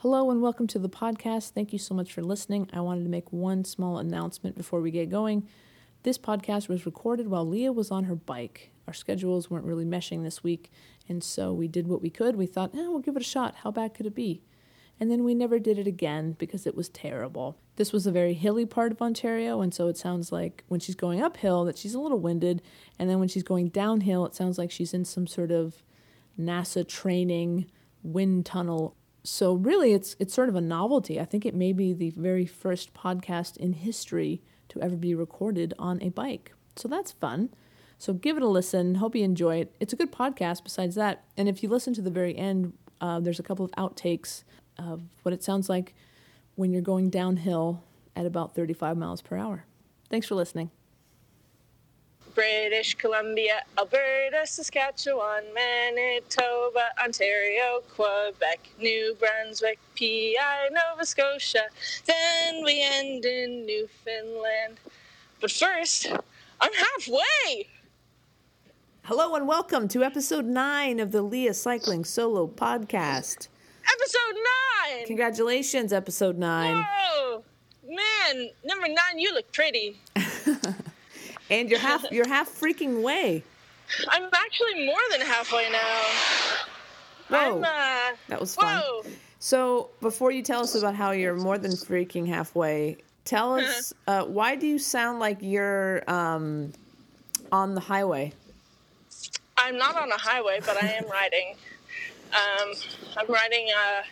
Hello and welcome to the podcast. Thank you so much for listening. I wanted to make one small announcement before we get going. This podcast was recorded while Leah was on her bike. Our schedules weren't really meshing this week, and so we did what we could. We thought, eh, we'll give it a shot. How bad could it be? And then we never did it again because it was terrible. This was a very hilly part of Ontario, and so it sounds like when she's going uphill that she's a little winded, and then when she's going downhill, it sounds like she's in some sort of NASA training wind tunnel so really it's it's sort of a novelty. I think it may be the very first podcast in history to ever be recorded on a bike. So that's fun. So give it a listen. Hope you enjoy it. It's a good podcast besides that. And if you listen to the very end, uh, there's a couple of outtakes of what it sounds like when you're going downhill at about 35 miles per hour. Thanks for listening. British Columbia, Alberta, Saskatchewan, Manitoba, Ontario, Quebec, New Brunswick, PEI, Nova Scotia. Then we end in Newfoundland. But first, I'm halfway! Hello and welcome to episode nine of the Leah Cycling Solo Podcast. Episode nine! Congratulations, episode nine. Whoa! Man, number nine, you look pretty. And you're half you're half freaking way. I'm actually more than halfway now. Whoa. I'm, uh, That was fun. Whoa! So before you tell us about how you're more than freaking halfway, tell us uh, why do you sound like you're um, on the highway? I'm not on a highway, but I am riding. Um, I'm riding uh,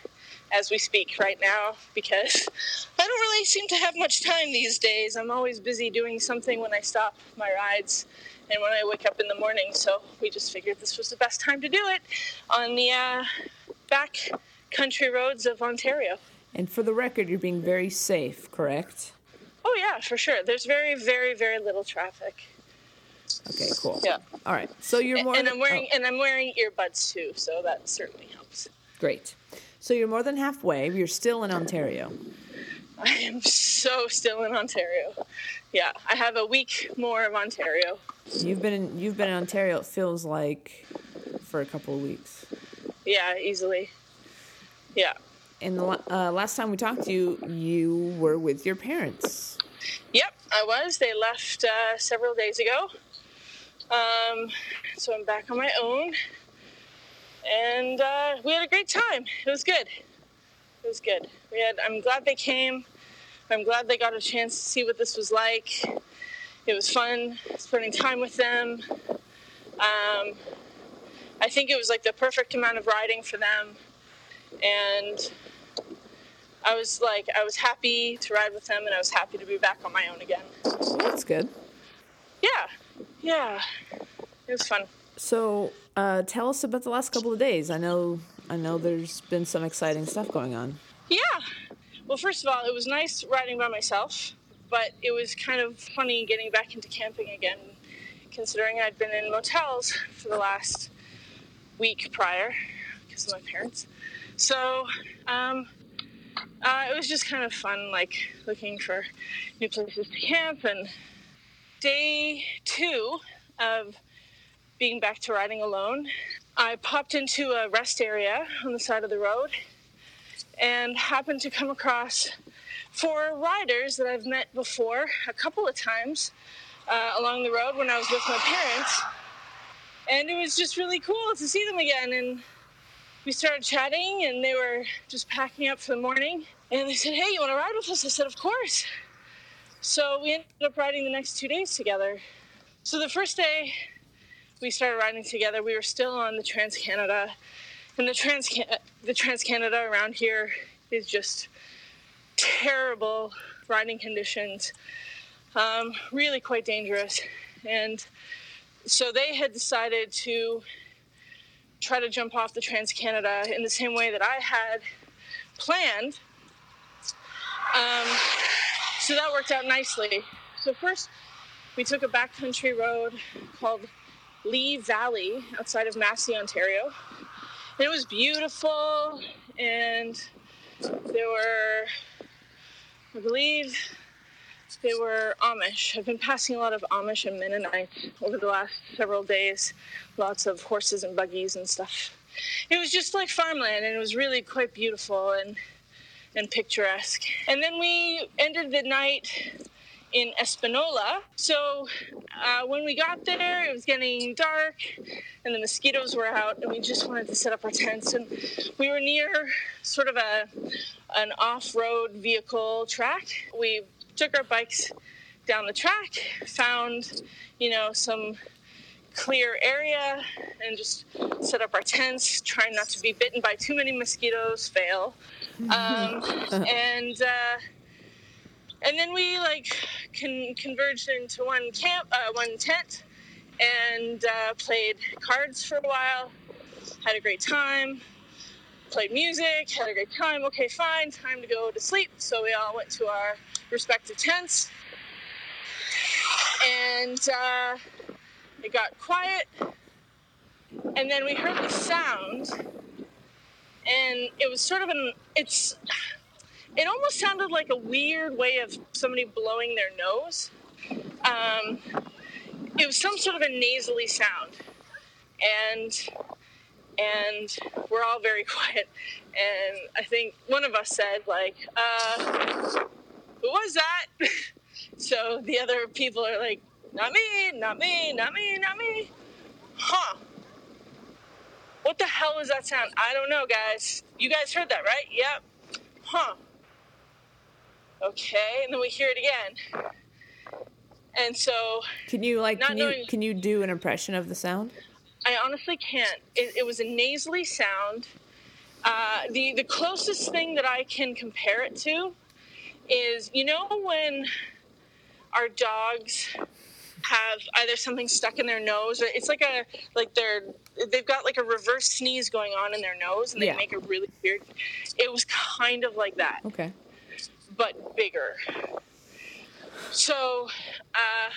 as we speak right now because I don't really seem to have much time these days. I'm always busy doing something when I stop my rides and when I wake up in the morning. So we just figured this was the best time to do it on the uh, back country roads of Ontario. And for the record, you're being very safe, correct? Oh yeah, for sure. There's very, very, very little traffic. Okay, cool. Yeah. All right. So you're more and I'm wearing oh, and I'm wearing earbuds too, so that certainly helps. great. So you're more than halfway. You're still in Ontario. I am so still in Ontario. Yeah, I have a week more of Ontario. You've been in, you've been in Ontario. It feels like for a couple of weeks. Yeah, easily. Yeah. And the uh, last time we talked to you, you were with your parents. Yep, I was. They left uh, several days ago. Um, so I'm back on my own. And uh, we had a great time. It was good. It was good. We had. I'm glad they came. I'm glad they got a chance to see what this was like. It was fun spending time with them. Um, I think it was like the perfect amount of riding for them. And I was like, I was happy to ride with them and I was happy to be back on my own again. That's good. Yeah, yeah. It was fun. So, uh, tell us about the last couple of days. I know, I know, there's been some exciting stuff going on. Yeah. Well, first of all, it was nice riding by myself, but it was kind of funny getting back into camping again, considering I'd been in motels for the last week prior because of my parents. So, um, uh, it was just kind of fun, like looking for new places to camp. And day two of being back to riding alone, I popped into a rest area on the side of the road and happened to come across four riders that I've met before a couple of times uh, along the road when I was with my parents. And it was just really cool to see them again. And we started chatting, and they were just packing up for the morning. And they said, Hey, you want to ride with us? I said, Of course. So we ended up riding the next two days together. So the first day we started riding together, we were still on the Trans Canada. And the Trans the Trans Canada around here is just terrible riding conditions, um, really quite dangerous. And so they had decided to try to jump off the Trans Canada in the same way that I had planned. Um, so that worked out nicely. So first, we took a backcountry road called Lee Valley outside of Massey, Ontario. And it was beautiful, and there were, I believe, they were Amish. I've been passing a lot of Amish and Mennonites over the last several days. Lots of horses and buggies and stuff. It was just like farmland, and it was really quite beautiful. And and picturesque. And then we ended the night in Espanola. So uh, when we got there, it was getting dark and the mosquitoes were out, and we just wanted to set up our tents. And we were near sort of a an off-road vehicle track. We took our bikes down the track, found you know some clear area and just set up our tents, trying not to be bitten by too many mosquitoes, fail. Um, and uh, and then we like con- converged into one camp, uh, one tent, and uh, played cards for a while. Had a great time. Played music. Had a great time. Okay, fine. Time to go to sleep. So we all went to our respective tents, and uh, it got quiet. And then we heard the sound, and it was sort of an. It's it almost sounded like a weird way of somebody blowing their nose. Um, it was some sort of a nasally sound, and and we're all very quiet. And I think one of us said like, uh, "Who was that?" so the other people are like, "Not me, not me, not me, not me." Huh? What the hell was that sound? I don't know, guys. You guys heard that, right? Yep. Huh okay and then we hear it again and so Can you like can you knowing- can you do an impression of the sound? i honestly can't it, it was a nasally sound uh, the the closest thing that i can compare it to is you know when our dogs have either something stuck in their nose or it's like a like they're they've got like a reverse sneeze going on in their nose and they Yeah. make a really weird it was kind of like that Okay. But bigger. So uh,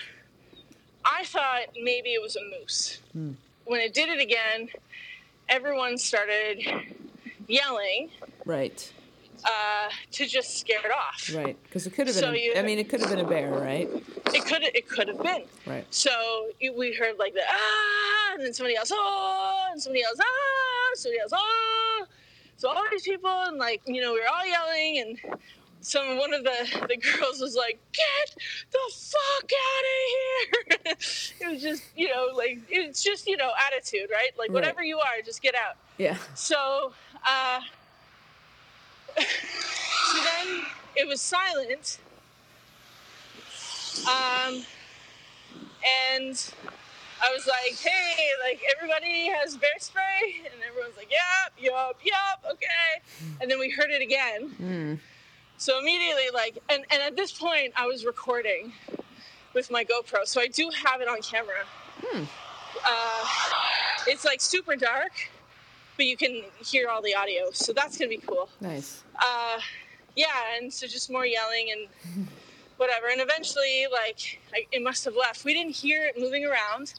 I thought maybe it was a moose. When it did it again, everyone started yelling Right. uh, to just scare it off. Right. Because it could have been. So a- you- I mean, it could have been a bear, right? It could it could have been. Right. So you- we heard like the ah, and then somebody else oh, and somebody else ah, somebody else oh. So all these people and like you know we were all yelling and some one of the the girls was like get the fuck out of here. it was just you know like it's just you know attitude right like Right. whatever you are just get out. Yeah. So, uh, so then it was silent. Um, and I was like, hey, like everybody has bear spray? And everyone's like, yep, yep, yep, okay. And then we heard it again. Mm. So immediately, like, and, and at this point, I was recording with my GoPro, so I do have it on camera. Hmm. Uh, it's like super dark, but you can hear all the audio, so that's gonna be cool. Nice. Uh, yeah, and so just more yelling and whatever, and eventually, like, I, it must have left. We didn't hear it moving around.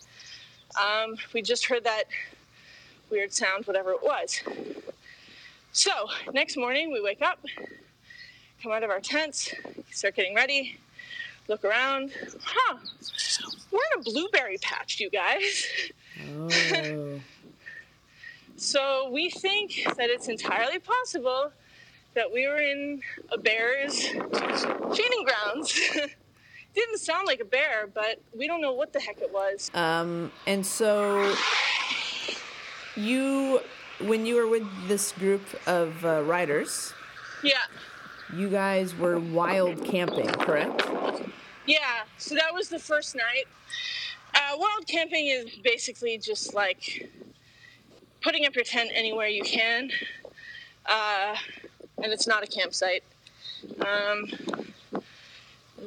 Um, we just heard that weird sound, whatever it was. So next morning, we wake up, come out of our tents, start getting ready, look around. Huh? We're in a blueberry patch, you guys. Oh. So we think that it's entirely possible that we were in a bear's feeding grounds. Didn't sound like a bear, but we don't know what the heck it was. um. And so you, when you were with this group of uh, riders, Yeah, you guys were wild camping, correct? yeah. So that was the first night. Uh, wild camping is basically just like putting up your tent anywhere you can, uh, and it's not a campsite. Um,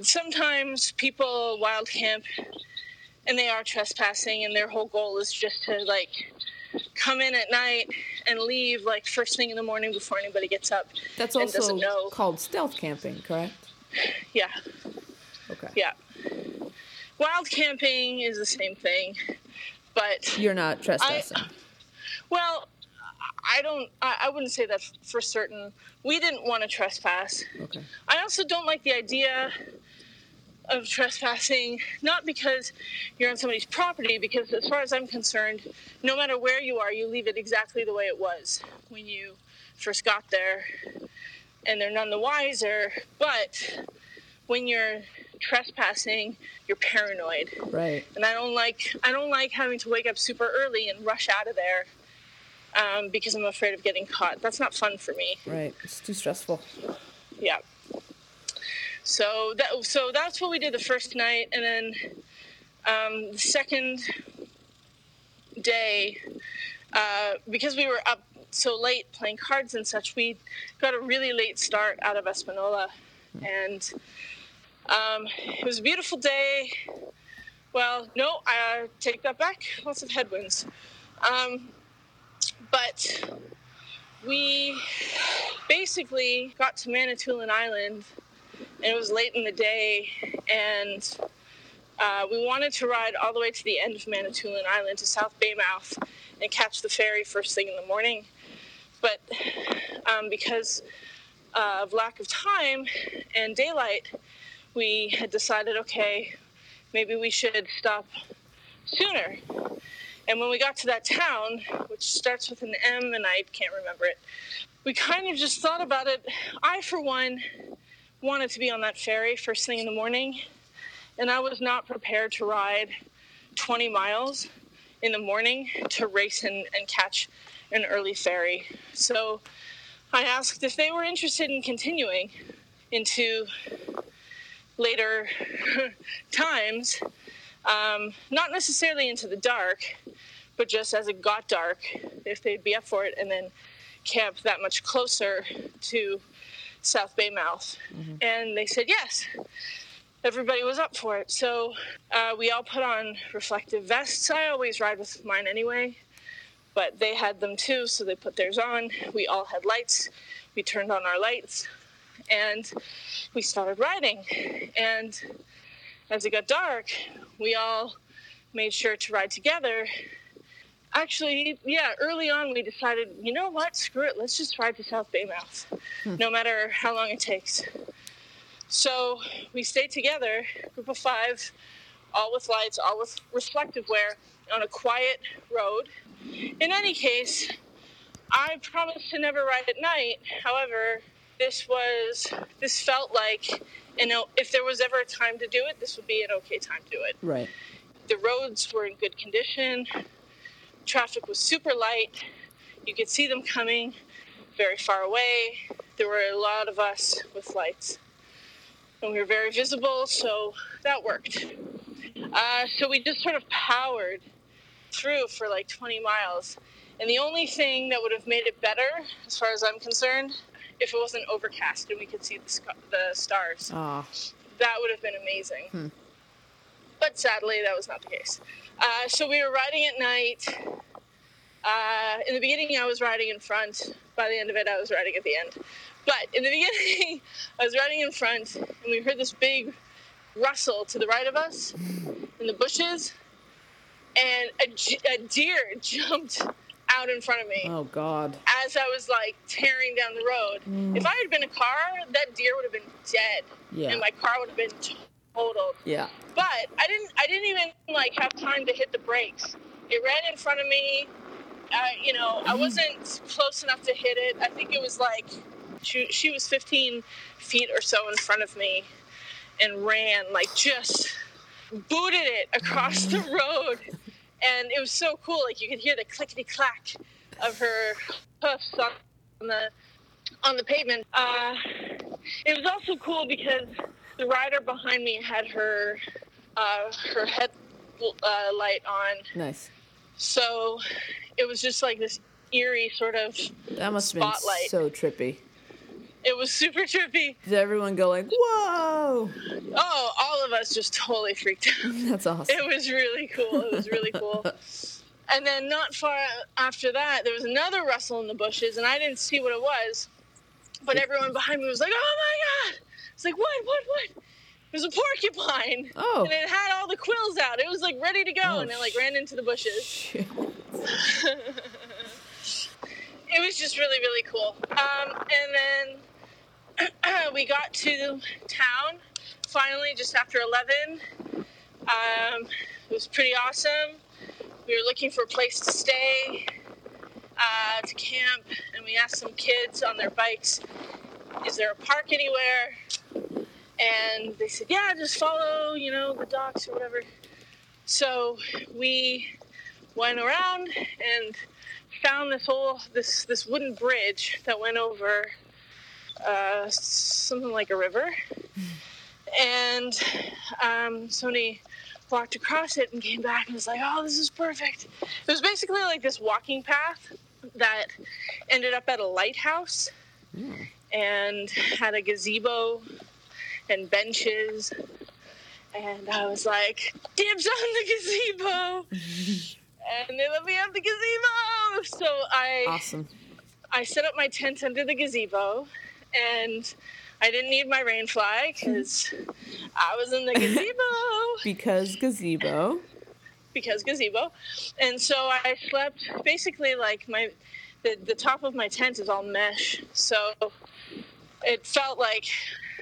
sometimes people wild camp and they are trespassing, and their whole goal is just to like come in at night and leave like first thing in the morning before anybody gets up. That's also called stealth camping, correct? Yeah, Okay. yeah. Wild camping is the same thing, but You're not trespassing. Well, I don't. I, I wouldn't say that for certain. We didn't want to trespass. okay. I also don't like the idea of trespassing, not because you're on somebody's property, because as far as I'm concerned, no matter where you are, you leave it exactly the way it was when you first got there. and they're none the wiser. But when you're trespassing, you're paranoid. Right. And I don't like I don't like having to wake up super early and rush out of there um, because I'm afraid of getting caught. That's not fun for me. Right. It's too stressful. Yeah. So that so that's what we did the first night, and then um, the second day, uh, because we were up so late playing cards and such, we got a really late start out of Espanola, and um, it was a beautiful day. Well, no, I take that back. Lots of headwinds. Um, but we basically got to Manitoulin Island, and it was late in the day, and uh, we wanted to ride all the way to the end of Manitoulin Island to South Baymouth and catch the ferry first thing in the morning. But um, because of lack of time and daylight, we had decided, okay, maybe we should stop sooner. And when we got to that town, which starts with an M and I can't remember it, we kind of just thought about it. I, for one, wanted to be on that ferry first thing in the morning, and I was not prepared to ride 20 miles in the morning to race and, and catch an early ferry. So I asked if they were interested in continuing into later times, um, not necessarily into the dark, but just as it got dark, if they'd be up for it, and then camp that much closer to South Baymouth. Mm-hmm. And they said yes. Everybody was up for it. So uh, we all put on reflective vests. I always ride with mine anyway, but they had them too, so they put theirs on. We all had lights. We turned on our lights and we started riding. And as it got dark, we all made sure to ride together. Actually, yeah, early on we decided, you know what, screw it, let's just ride to South Baymouth, hmm. no matter how long it takes. So we stayed together, group of five, all with lights, all with reflective wear, on a quiet road. In any case, I promised to never ride at night. However, this was this felt like you know if there was ever a time to do it this would be an okay time to do it right the roads were in good condition traffic was super light you could see them coming very far away there were a lot of us with lights and we were very visible so that worked uh, so we just sort of powered through for like 20 miles and the only thing that would have made it better as far as i'm concerned if it wasn't overcast and we could see the, the stars. Oh. That would have been amazing. Hmm. But sadly, that was not the case. Uh, so we were riding at night. Uh, in the beginning, I was riding in front. By the end of it, I was riding at the end. But in the beginning, I was riding in front, and we heard this big rustle to the right of us in the bushes, and a, a deer jumped out in front of me. Oh God! As I was like tearing down the road. Mm. If I had been a car, that deer would have been dead. Yeah. And my car would have been totaled. Yeah. But I didn't. I didn't even like have time to hit the brakes. It ran in front of me. Uh, you know, I wasn't close enough to hit it. I think it was like she, she was 15 feet or so in front of me, and ran like just booted it across the road and it was so cool. Like you could hear the clickety clack of her hoofs on the on the pavement. Uh, it was also cool because the rider behind me had her uh, her head uh, light on. Nice. So it was just like this eerie sort of that must spotlight. have been so trippy. It was super trippy. Did everyone go like, "Whoa"? Oh, all of us just totally freaked out. That's awesome. It was really cool. It was really cool. and then not far after that, there was another rustle in the bushes, and I didn't see what it was. But everyone behind me was like, "Oh my god!" It's like, "What? What? What?" It was a porcupine. Oh. And it had all the quills out. It was like ready to go, oh, and it like ran into the bushes. it was just really, really cool. Um, and then we got to town finally just after 11. Um, it was pretty awesome. We were looking for a place to stay, uh, to camp, and we asked some kids on their bikes is there a park anywhere? And they said, yeah, just follow, you know, the docks or whatever. So we went around and found this whole this this wooden bridge that went over uh, something like a river, and um, walked across it and came back and was like, "Oh, this is perfect." It was basically like this walking path that ended up at a lighthouse and had a gazebo and benches. And I was like, dibs on the gazebo. and they let me have the gazebo. So I Awesome. I set up my tent under the gazebo and I didn't need my rain fly because I was in the gazebo Because gazebo. because gazebo. And so I slept basically like my the, the top of my tent is all mesh. So it felt like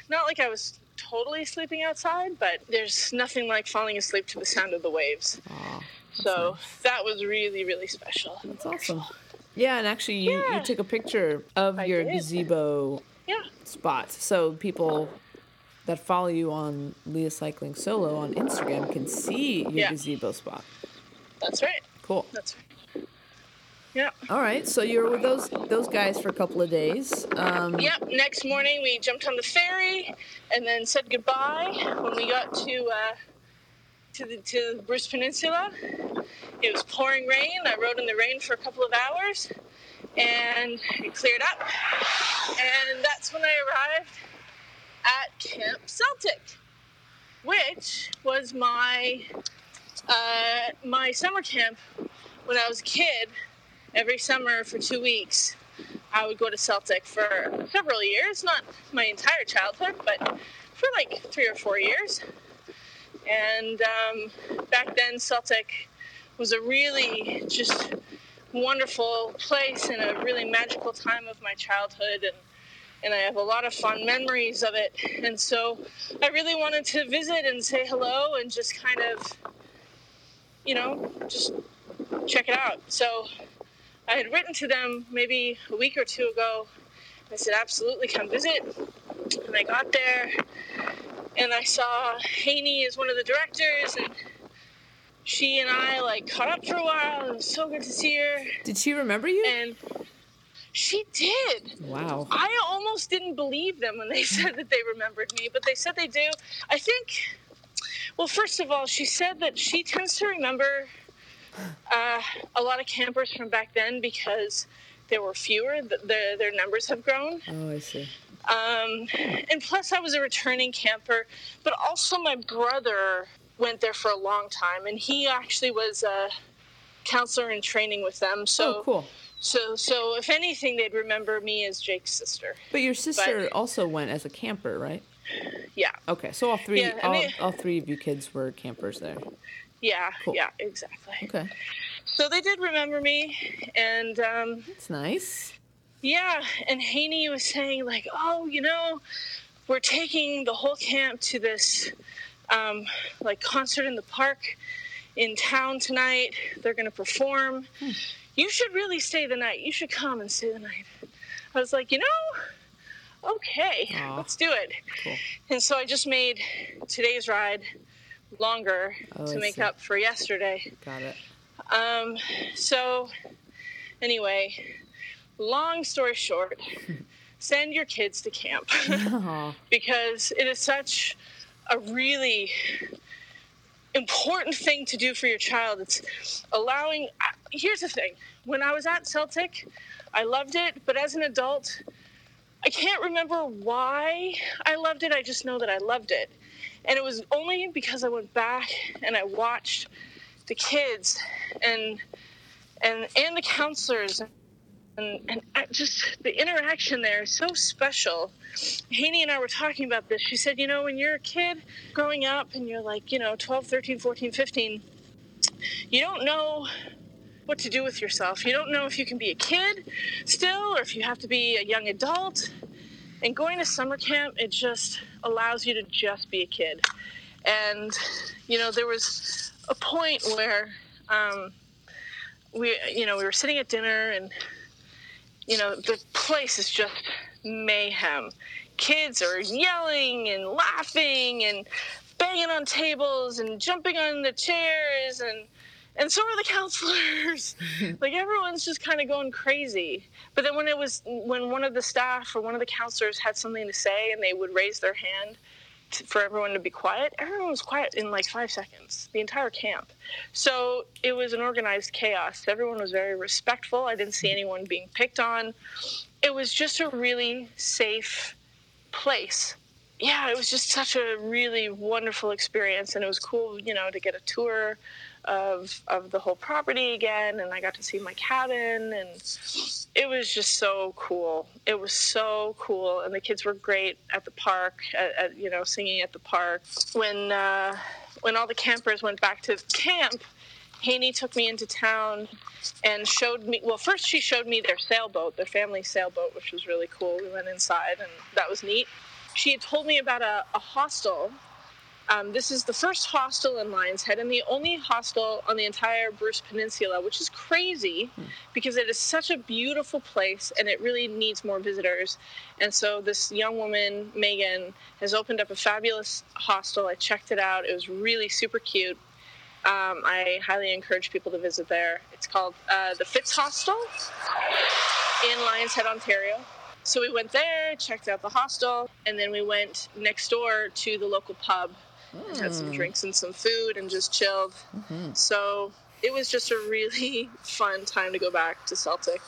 not like I was totally sleeping outside, but there's nothing like falling asleep to the sound of the waves. Aw, So that was really, really special. that's awesome. Yeah, and actually, you, Yeah. you took a picture of I your did. gazebo Yeah. spot, so people that follow you on Leah Cycling Solo on Instagram can see your Yeah. gazebo spot. That's right. Cool. That's right. Yeah. All right, so you were with those those guys for a couple of days. Um, Yep. Next morning, we jumped on the ferry and then said goodbye when we got to uh, to the to the Bruce Peninsula. It was pouring rain. I rode in the rain for a couple of hours, and it cleared up. And that's when I arrived at Camp Celtic, which was my uh, my summer camp when I was a kid. Every summer for two weeks, I would go to Celtic for several years, not my entire childhood, but for like three or four years. And um, back then, Celtic was a really just wonderful place and a really magical time of my childhood. And, and I have a lot of fond memories of it. And so I really wanted to visit and say hello and just kind of, you know, just check it out. So I had written to them maybe a week or two ago. I said, absolutely come visit. And I got there and I saw Haney as one of the directors and she and I like caught up for a while. It was so good to see her. Did she remember you? And she did. wow. I almost didn't believe them when they said that they remembered me, but they said they do. I think, well, first of all, she said that she tends to remember uh, a lot of campers from back then because there were fewer, th- their, their numbers have grown. Oh, I see. Um, and plus, I was a returning camper, but also my brother went there for a long time, and he actually was a counselor in training with them. So, oh, cool. so, so if anything, they'd remember me as Jake's sister. But your sister also went as a camper, right? Yeah, Okay, so all three, Yeah, all, they- all three of you kids were campers there. Yeah, Cool. yeah, exactly. Okay, So they did remember me, and um, that's nice. Yeah, and Haney was saying like, oh, you know, we're taking the whole camp to this um, like concert in the park in town tonight. They're going to perform. You should really stay the night. You should come and stay the night. I was like, you know, okay, Aw. let's do it. Cool. And so I just made today's ride longer Oh, to I make see. up for yesterday. Got it. Um, so, anyway, long story short, send your kids to camp because it is such a really important thing to do for your child. It's allowing. Here's the thing when I was at Celtic, I loved it, but as an adult, I can't remember why I loved it. I just know that I loved it. And it was only because I went back and I watched the kids and and and the counselors and, and just the interaction there is so special. Haney and I were talking about this. She said, you know, when you're a kid growing up and you're like, you know, 12, 13, 14, 15, you don't know what to do with yourself. You don't know if you can be a kid still or if you have to be a young adult. And going to summer camp, it just allows you to just be a kid. And, you know, there was a point where um, we, you know, we were sitting at dinner and, you know, the place is just mayhem. Kids are yelling and laughing and banging on tables and jumping on the chairs and and so are the counselors. like everyone's just kind of going crazy. But then when it was when one of the staff or one of the counselors had something to say and they would raise their hand to, for everyone to be quiet, everyone was quiet in like five seconds. The entire camp. So it was an organized chaos. Everyone was very respectful. I didn't see mm-hmm. anyone being picked on. It was just a really safe place yeah, it was just such a really wonderful experience, and it was cool, you know, to get a tour of of the whole property again, and I got to see my cabin, and it was just so cool. It was so cool, and the kids were great at the park, at, at, you know, singing at the park. When uh, when all the campers went back to camp, Haney took me into town and showed me. Well, first she showed me their sailboat, their family sailboat, which was really cool. We went inside, and that was neat she had told me about a, a hostel. Um, this is the first hostel in Lions Head and the only hostel on the entire Bruce Peninsula, which is crazy hmm. because it is such a beautiful place and it really needs more visitors. And so, this young woman, Megan, has opened up a fabulous hostel. I checked it out, it was really super cute. Um, I highly encourage people to visit there. It's called uh, the Fitz Hostel in Lions Head, Ontario. So we went there, checked out the hostel, and then we went next door to the local pub. And had some hmm. drinks and some food and just chilled. Mm-hmm. So it was just a really fun time to go back to Celtic.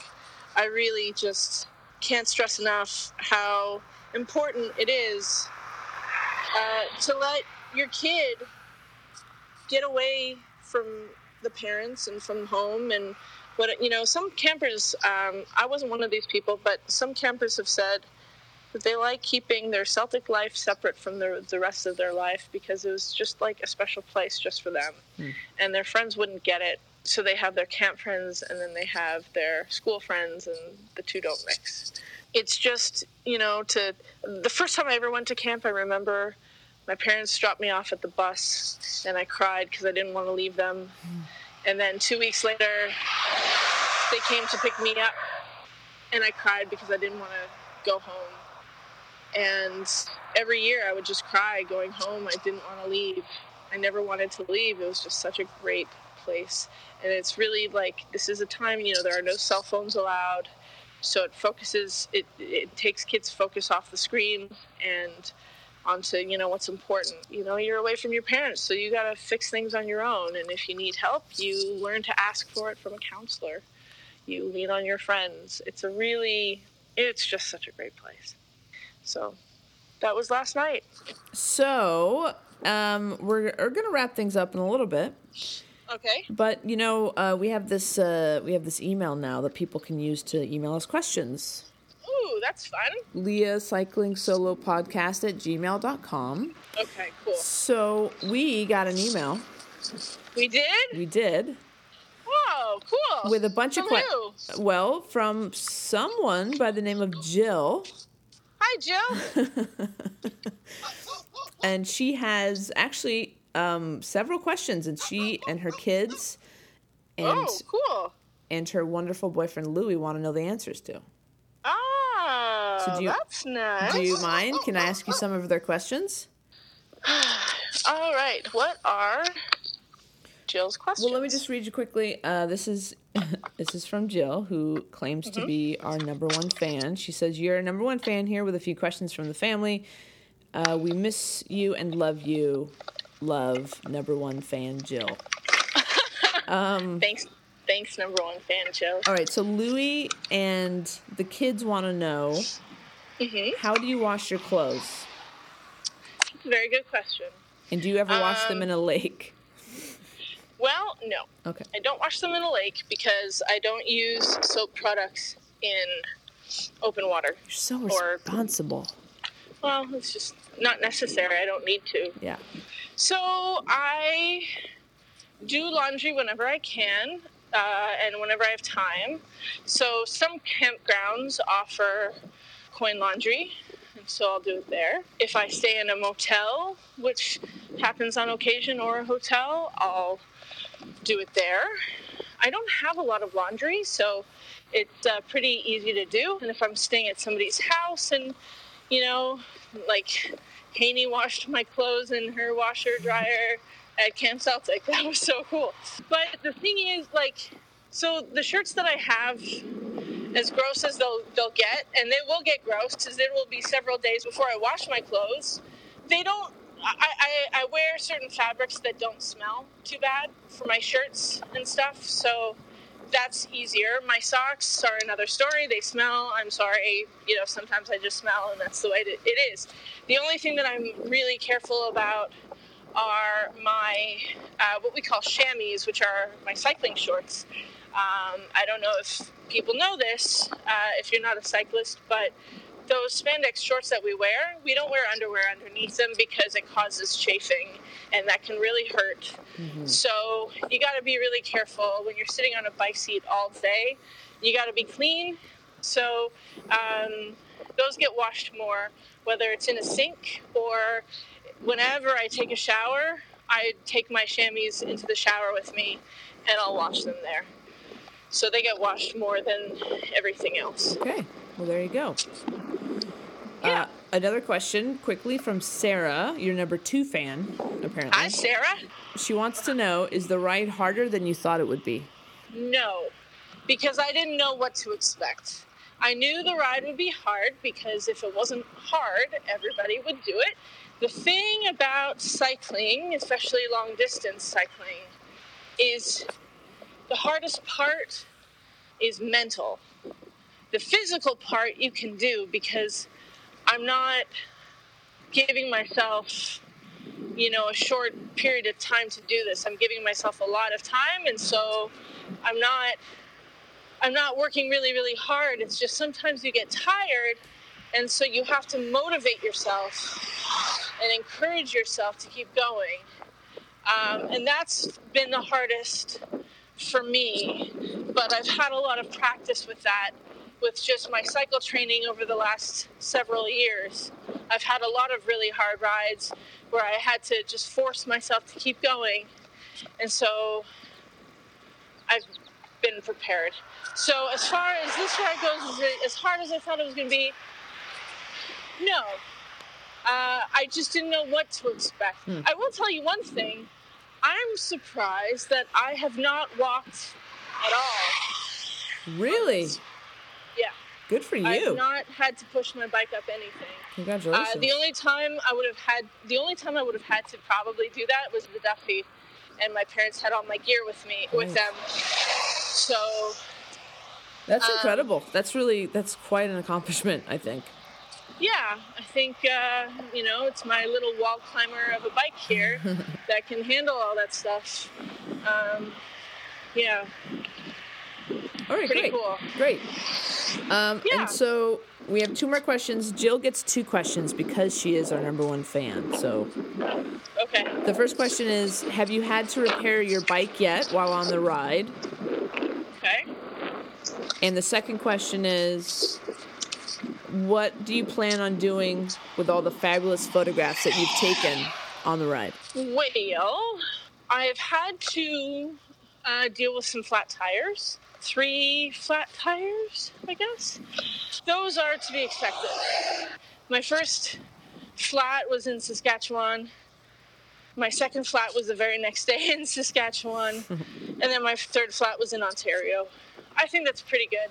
I really just can't stress enough how important it is uh, to let your kid get away from the parents and from home and what you know some campers um, i wasn't one of these people but some campers have said they like keeping their celtic life separate from the, the rest of their life because it was just like a special place just for them. Mm. and their friends wouldn't get it. So they have their camp friends and then they have their school friends and the two don't mix. It's just you know to the first time i ever went to camp i remember my parents dropped me off at the bus and i cried because i didn't want to leave them. Mm and then two weeks later, they came to pick me up, and I cried because I didn't want to go home. And every year I would just cry going home. I didn't want to leave. I never wanted to leave. It was just such a great place. And it's really like this is a time, you know, there are no cell phones allowed. So it focuses, it, it takes kids' focus off the screen and onto you know what's important you know you're away from your parents so you got to fix things on your own and if you need help you learn to ask for it from a counselor you lean on your friends it's a really it's just such a great place so that was last night so um, we're, we're gonna wrap things up in a little bit okay but you know uh, we have this uh, we have this email now that people can use to email us questions Ooh, that's fun. Leah Cycling Solo Podcast at gmail.com. Okay, cool. So we got an email. We did? We did. Oh, cool. With a bunch from of questions. Well, from someone by the name of Jill. Hi, Jill. and she has actually um, several questions, and she and her kids and oh, cool. and her wonderful boyfriend Louie want to know the answers to. Ah, So do you, that's nice. Do you mind? Can I ask you some of their questions? All right. What are Jill's questions? Well, let me just read you quickly. Uh, this is this is from Jill, who claims mm-hmm. to be our number one fan. She says, "You're a number one fan here with a few questions from the family. Uh, we miss you and love you. Love, number one fan, Jill." Um, Thanks thanks, number one fan, Jill. All right, so Louie and the kids want to know mm-hmm. how do you wash your clothes? That's a very good question. And do you ever wash them in a um, lake? Well, no. Okay. I don't wash them in a lake because I don't use soap products in open water. You're so responsible. Or, well, it's just not necessary. I don't need to. Yeah. So I do laundry whenever I can uh, and whenever I have time. So some campgrounds offer coin laundry, and so I'll do it there. If I stay in a motel, which happens on occasion, or a hotel, I'll do it there. I don't have a lot of laundry, so it's uh, pretty easy to do. And if I'm staying at somebody's house and, you know, like Haney washed my clothes in her washer dryer at Camp Celtic, that was so cool. But the thing is, like, so the shirts that I have, as gross as they'll they'll get, and they will get gross because there will be several days before I wash my clothes. They don't. I, I, I wear certain fabrics that don't smell too bad for my shirts and stuff, so that's easier. My socks are another story. They smell. I'm sorry. You know, sometimes I just smell, and that's the way it is. The only thing that I'm really careful about are my uh, what we call chamois, which are my cycling shorts. Um, I don't know if people know this, uh, if you're not a cyclist, but those spandex shorts that we wear, we don't wear underwear underneath them because it causes chafing and that can really hurt. Mm-hmm. So you got to be really careful when you're sitting on a bike seat all day. You got to be clean. So um, those get washed more, whether it's in a sink or whenever I take a shower, I take my chamois into the shower with me and I'll wash them there so they get washed more than everything else. Okay, well there you go. Yeah. Uh, another question quickly from Sarah, your number two fan, apparently. Hi, Sarah. She wants to know Is the ride harder than you thought it would be? No, because I didn't know what to expect. I knew the ride would be hard because if it wasn't hard, everybody would do it. The thing about cycling, especially long distance cycling, is the hardest part is mental. The physical part you can do because I'm not giving myself, you know, a short period of time to do this. I'm giving myself a lot of time, and so I'm not. I'm not working really, really hard. It's just sometimes you get tired, and so you have to motivate yourself and encourage yourself to keep going. Um, and that's been the hardest for me, but I've had a lot of practice with that with just my cycle training over the last several years. I've had a lot of really hard rides where I had to just force myself to keep going. And so I've been prepared. So as far as this ride goes, as hard as I thought it was going to be, no. Uh, I just didn't know what to expect. Hmm. I will tell you one thing. I'm surprised that I have not walked at all. Really? Yeah. Good for you. I've not had to push my bike up anything. Congratulations. Uh, the only time I would have had, the only time I would have had to probably do that was the Duffey, and my parents had all my gear with me, with them. So. That's um, incredible. That's really, that's quite an accomplishment, I think yeah, I think uh, you know it's my little wall climber of a bike here that can handle all that stuff. Um, yeah. All right, Pretty great, cool. great. Um, yeah. And so we have two more questions. Jill gets two questions because she is our number one fan. So. Okay. The first question is: Have you had to repair your bike yet while on the ride? Okay. And the second question is what do you plan on doing with all the fabulous photographs that you've taken on the ride? Well, I've had to uh, deal with some flat tires. Three flat tires, I guess. Those are to be expected. My first flat was in Saskatchewan. My second flat was the very next day in Saskatchewan. and then my third flat was in Ontario. I think that's pretty good.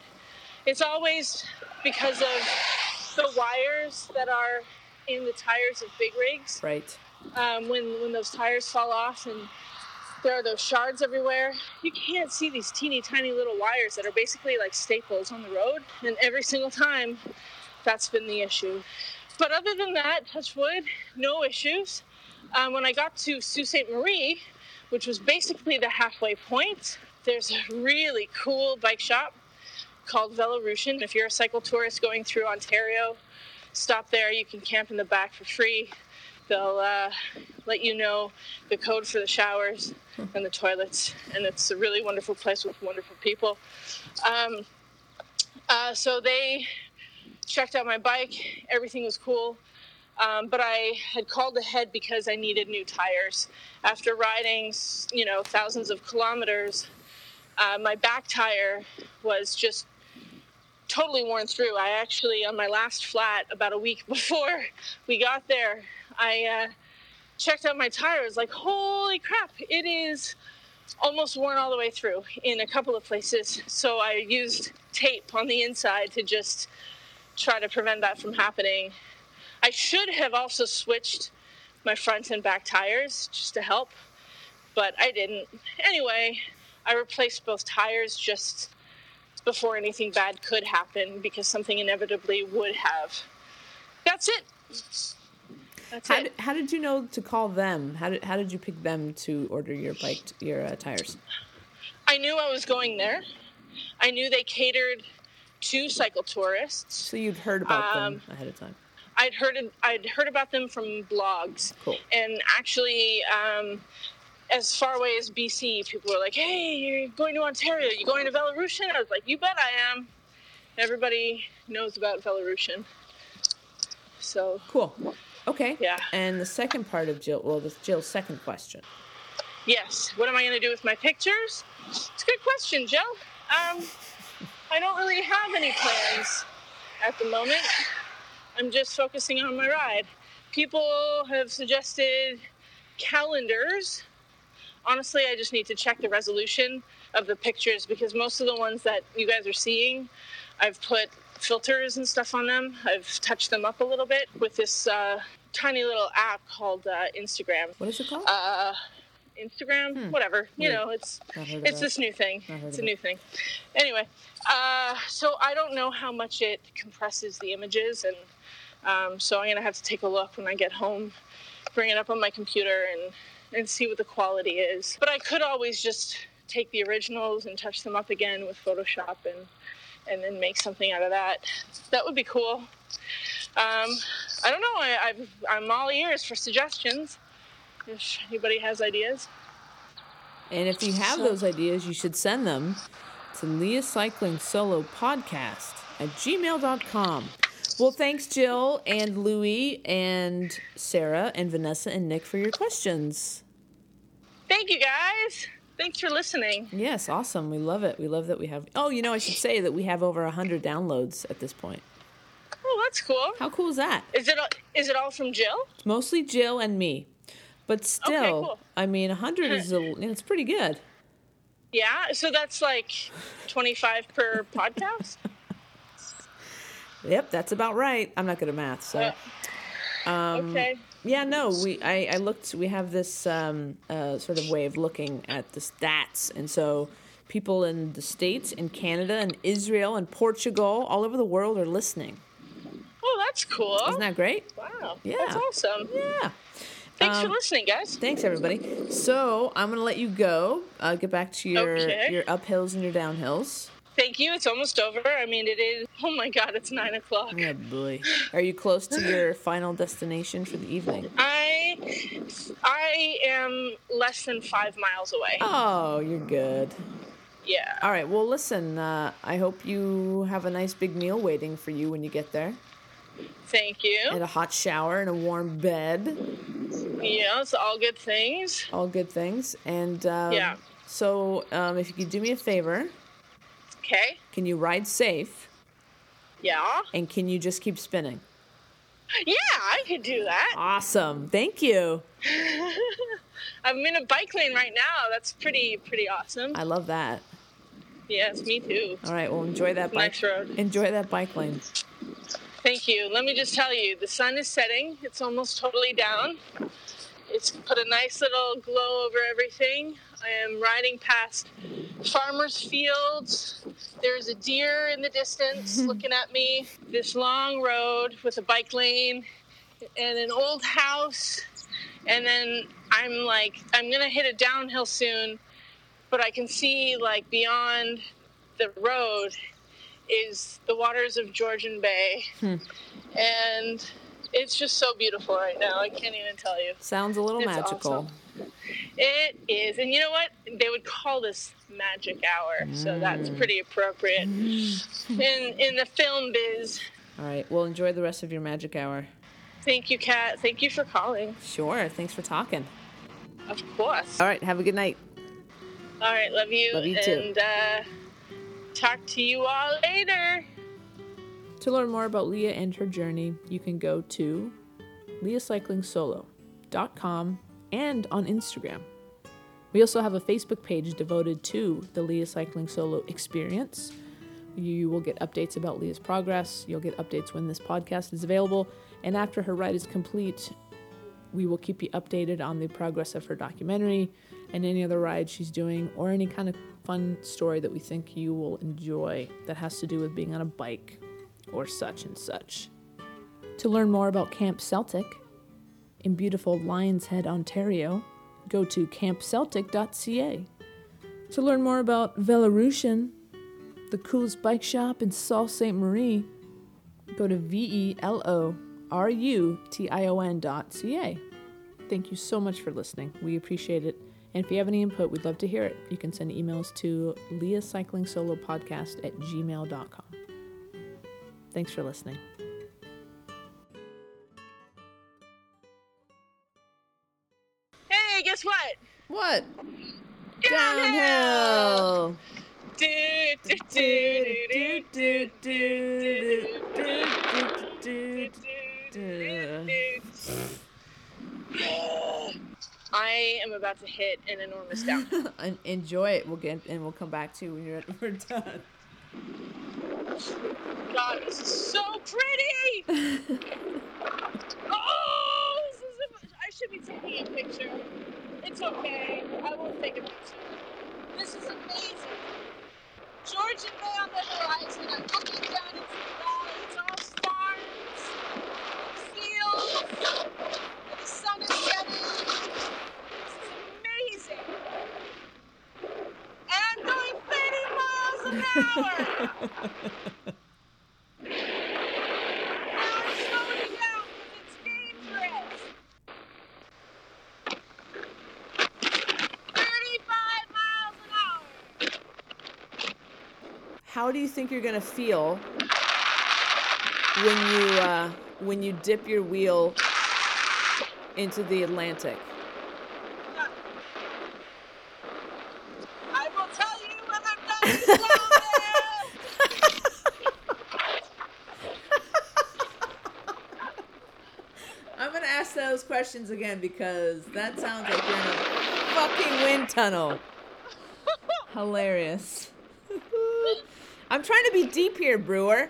It's always because of the wires that are in the tires of big rigs. Right. Um, when when those tires fall off and there are those shards everywhere, you can't see these teeny tiny little wires that are basically like staples on the road. And every single time, that's been the issue. But other than that, touch wood, no issues. Um, when I got to Sault Ste. Marie, which was basically the halfway point, there's a really cool bike shop called Velorution. If you're a cycle tourist going through Ontario, stop there. You can camp in the back for free. They'll uh, let you know the code for the showers and the toilets, and it's a really wonderful place with wonderful people. Um, uh, so they checked out my bike. Everything was cool. Um, but I had called ahead because I needed new tires. After riding, you know, thousands of kilometers, uh, my back tire was just totally worn through. I actually, on my last flat, about a week before we got there, I uh, checked out my tire. I was like, holy crap, it is almost worn all the way through in a couple of places. So I used tape on the inside to just try to prevent that from happening. I should have also switched my front and back tires just to help, but I didn't. Anyway, I replaced both tires just before anything bad could happen because something inevitably would have. That's it. That's How it. did, how did you know to call them? How did how did you pick them to order your bike your uh, tires? I knew I was going there. I knew they catered to cycle tourists. So you'd heard about Um, them ahead of time. I'd heard I'd heard about them from blogs. Cool. And actually, um, as far away as BC, people were like, "Hey, you're going to Ontario? You going to Velorution?" I was like, "You bet I am." Everybody knows about Velorution. So Cool. Okay. Yeah. And the second part of Jill, well, this Jill's second question. yes, what am I going to do with my pictures? It's a good question, Jill. Um, I don't really have any plans at the moment. I'm just focusing on my ride. People have suggested calendars. Honestly, I just need to check the resolution of the pictures because most of the ones that you guys are seeing, I've put filters and stuff on them. I've touched them up a little bit with this uh, tiny little app called uh, Instagram. What is it called? Uh, Instagram, whatever. You Yeah. know, it's Not heard of it's this new thing. It's a it. new thing. Anyway, uh, so I don't know how much it compresses the images, and um, so I'm gonna have to take a look when I get home, bring it up on my computer, and and see what the quality is. But I could always just take the originals and touch them up again with Photoshop and and then make something out of that. That would be cool. Um, I don't know. I, I've, I'm all ears for suggestions. If anybody has ideas. and if you have so- those ideas, you should send them to Leah Cycling Solo Podcast at gmail.com. Well, thanks, Jill and Louie and Sarah and Vanessa and Nick for your questions. Thank you guys. Thanks for listening. Yes, awesome. We love it. We love that we have. Oh, you know, I should say that we have over 100 downloads at this point. Oh, that's cool. How cool is that? Is it all, is it all from Jill? It's mostly Jill and me. But still, okay, cool. I mean, 100 is a, it's pretty good. Yeah. So that's like 25 per podcast. Yep, that's about right. I'm not good at math, so. Um, okay. Yeah, no, we I, I looked. We have this um, uh, sort of way of looking at the stats, and so people in the states, in Canada, and Israel, and Portugal, all over the world are listening. Oh, that's cool. Isn't that great? wow. Yeah. That's awesome. Yeah. Thanks Um, for listening, guys. Thanks, everybody. So I'm gonna let you go. Uh, get back to your Okay. your uphills and your downhills. Thank you. It's almost over. I mean, it is. Oh my God, it's nine o'clock. Oh boy, are you close to your final destination for the evening? I, I am less than five miles away. Oh, you're good. Yeah. All right. Well, listen. Uh, I hope you have a nice big meal waiting for you when you get there, Thank you. and a hot shower and a warm bed. Yeah, it's all good things. All good things. And um, Yeah. So, um, if you could do me a favor, Okay. can you ride safe Yeah. and can you just keep spinning? Yeah, I could do that. Awesome. Thank you. I'm in a bike lane right now. That's pretty pretty awesome. I love that. Yes, me too. All right. Well, enjoy that bike. Nice road. Enjoy that bike lane. Thank you. Let me just tell you, the sun is setting. It's almost totally down. It's put a nice little glow over everything. I am riding past farmers' fields. There's a deer in the distance mm-hmm. looking at me. This long road with a bike lane and an old house. And then I'm like, I'm going to hit a downhill soon, but I can see like beyond the road is the waters of Georgian Bay. Hmm. And it's just so beautiful right now. I can't even tell you. Sounds a little It's magical. awesome. It is. And you know what? They would call this magic hour. So that's pretty appropriate. In in the film biz. All right. Well, enjoy the rest of your magic hour. Thank you, Kat. Thank you for calling. Sure. Thanks for talking. Of course. All right. Have a good night. All right, love you. Love you too. And uh, talk to you all later. To learn more about Leah and her journey, you can go to leahcyclingsolo.com and on Instagram. We also have a Facebook page devoted to the Leah Cycling Solo experience. You will get updates about Leah's progress. You'll get updates when this podcast is available. And after her ride is complete, we will keep you updated on the progress of her documentary and any other rides she's doing or any kind of fun story that we think you will enjoy that has to do with being on a bike or such and such. To learn more about Camp Celtic in beautiful Lions Head, Ontario, go to campceltic.ca. To learn more about Velorution, the coolest bike shop in Sault Ste. Marie, go to V E L O R U T I O N dot C A. Thank you so much for listening. We appreciate it. And if you have any input, we'd love to hear it. You can send emails to Leah Cycling Solo Podcast at gmail.com. Thanks for listening. Do, do. I am about to hit an enormous downhill. En- Enjoy it. We'll get and we'll come back to you when you're we're done. God, this is so pretty! Oh, this is a, I should be taking a picture. It's okay. I won't take a picture. This is amazing. Georgian Bay on the horizon. I'm looking down into the valley. It's all farms, fields, the sun is setting. This is amazing. And going 30 miles an hour. Now I'm slowing down because it's dangerous. 35 miles an hour. How do you think you're gonna feel when you uh, when you dip your wheel into the Atlantic? I will tell you when I'm done. I'm gonna ask those questions again because that sounds like you're in a fucking wind tunnel. Hilarious. I'm trying to be deep here, Brewer.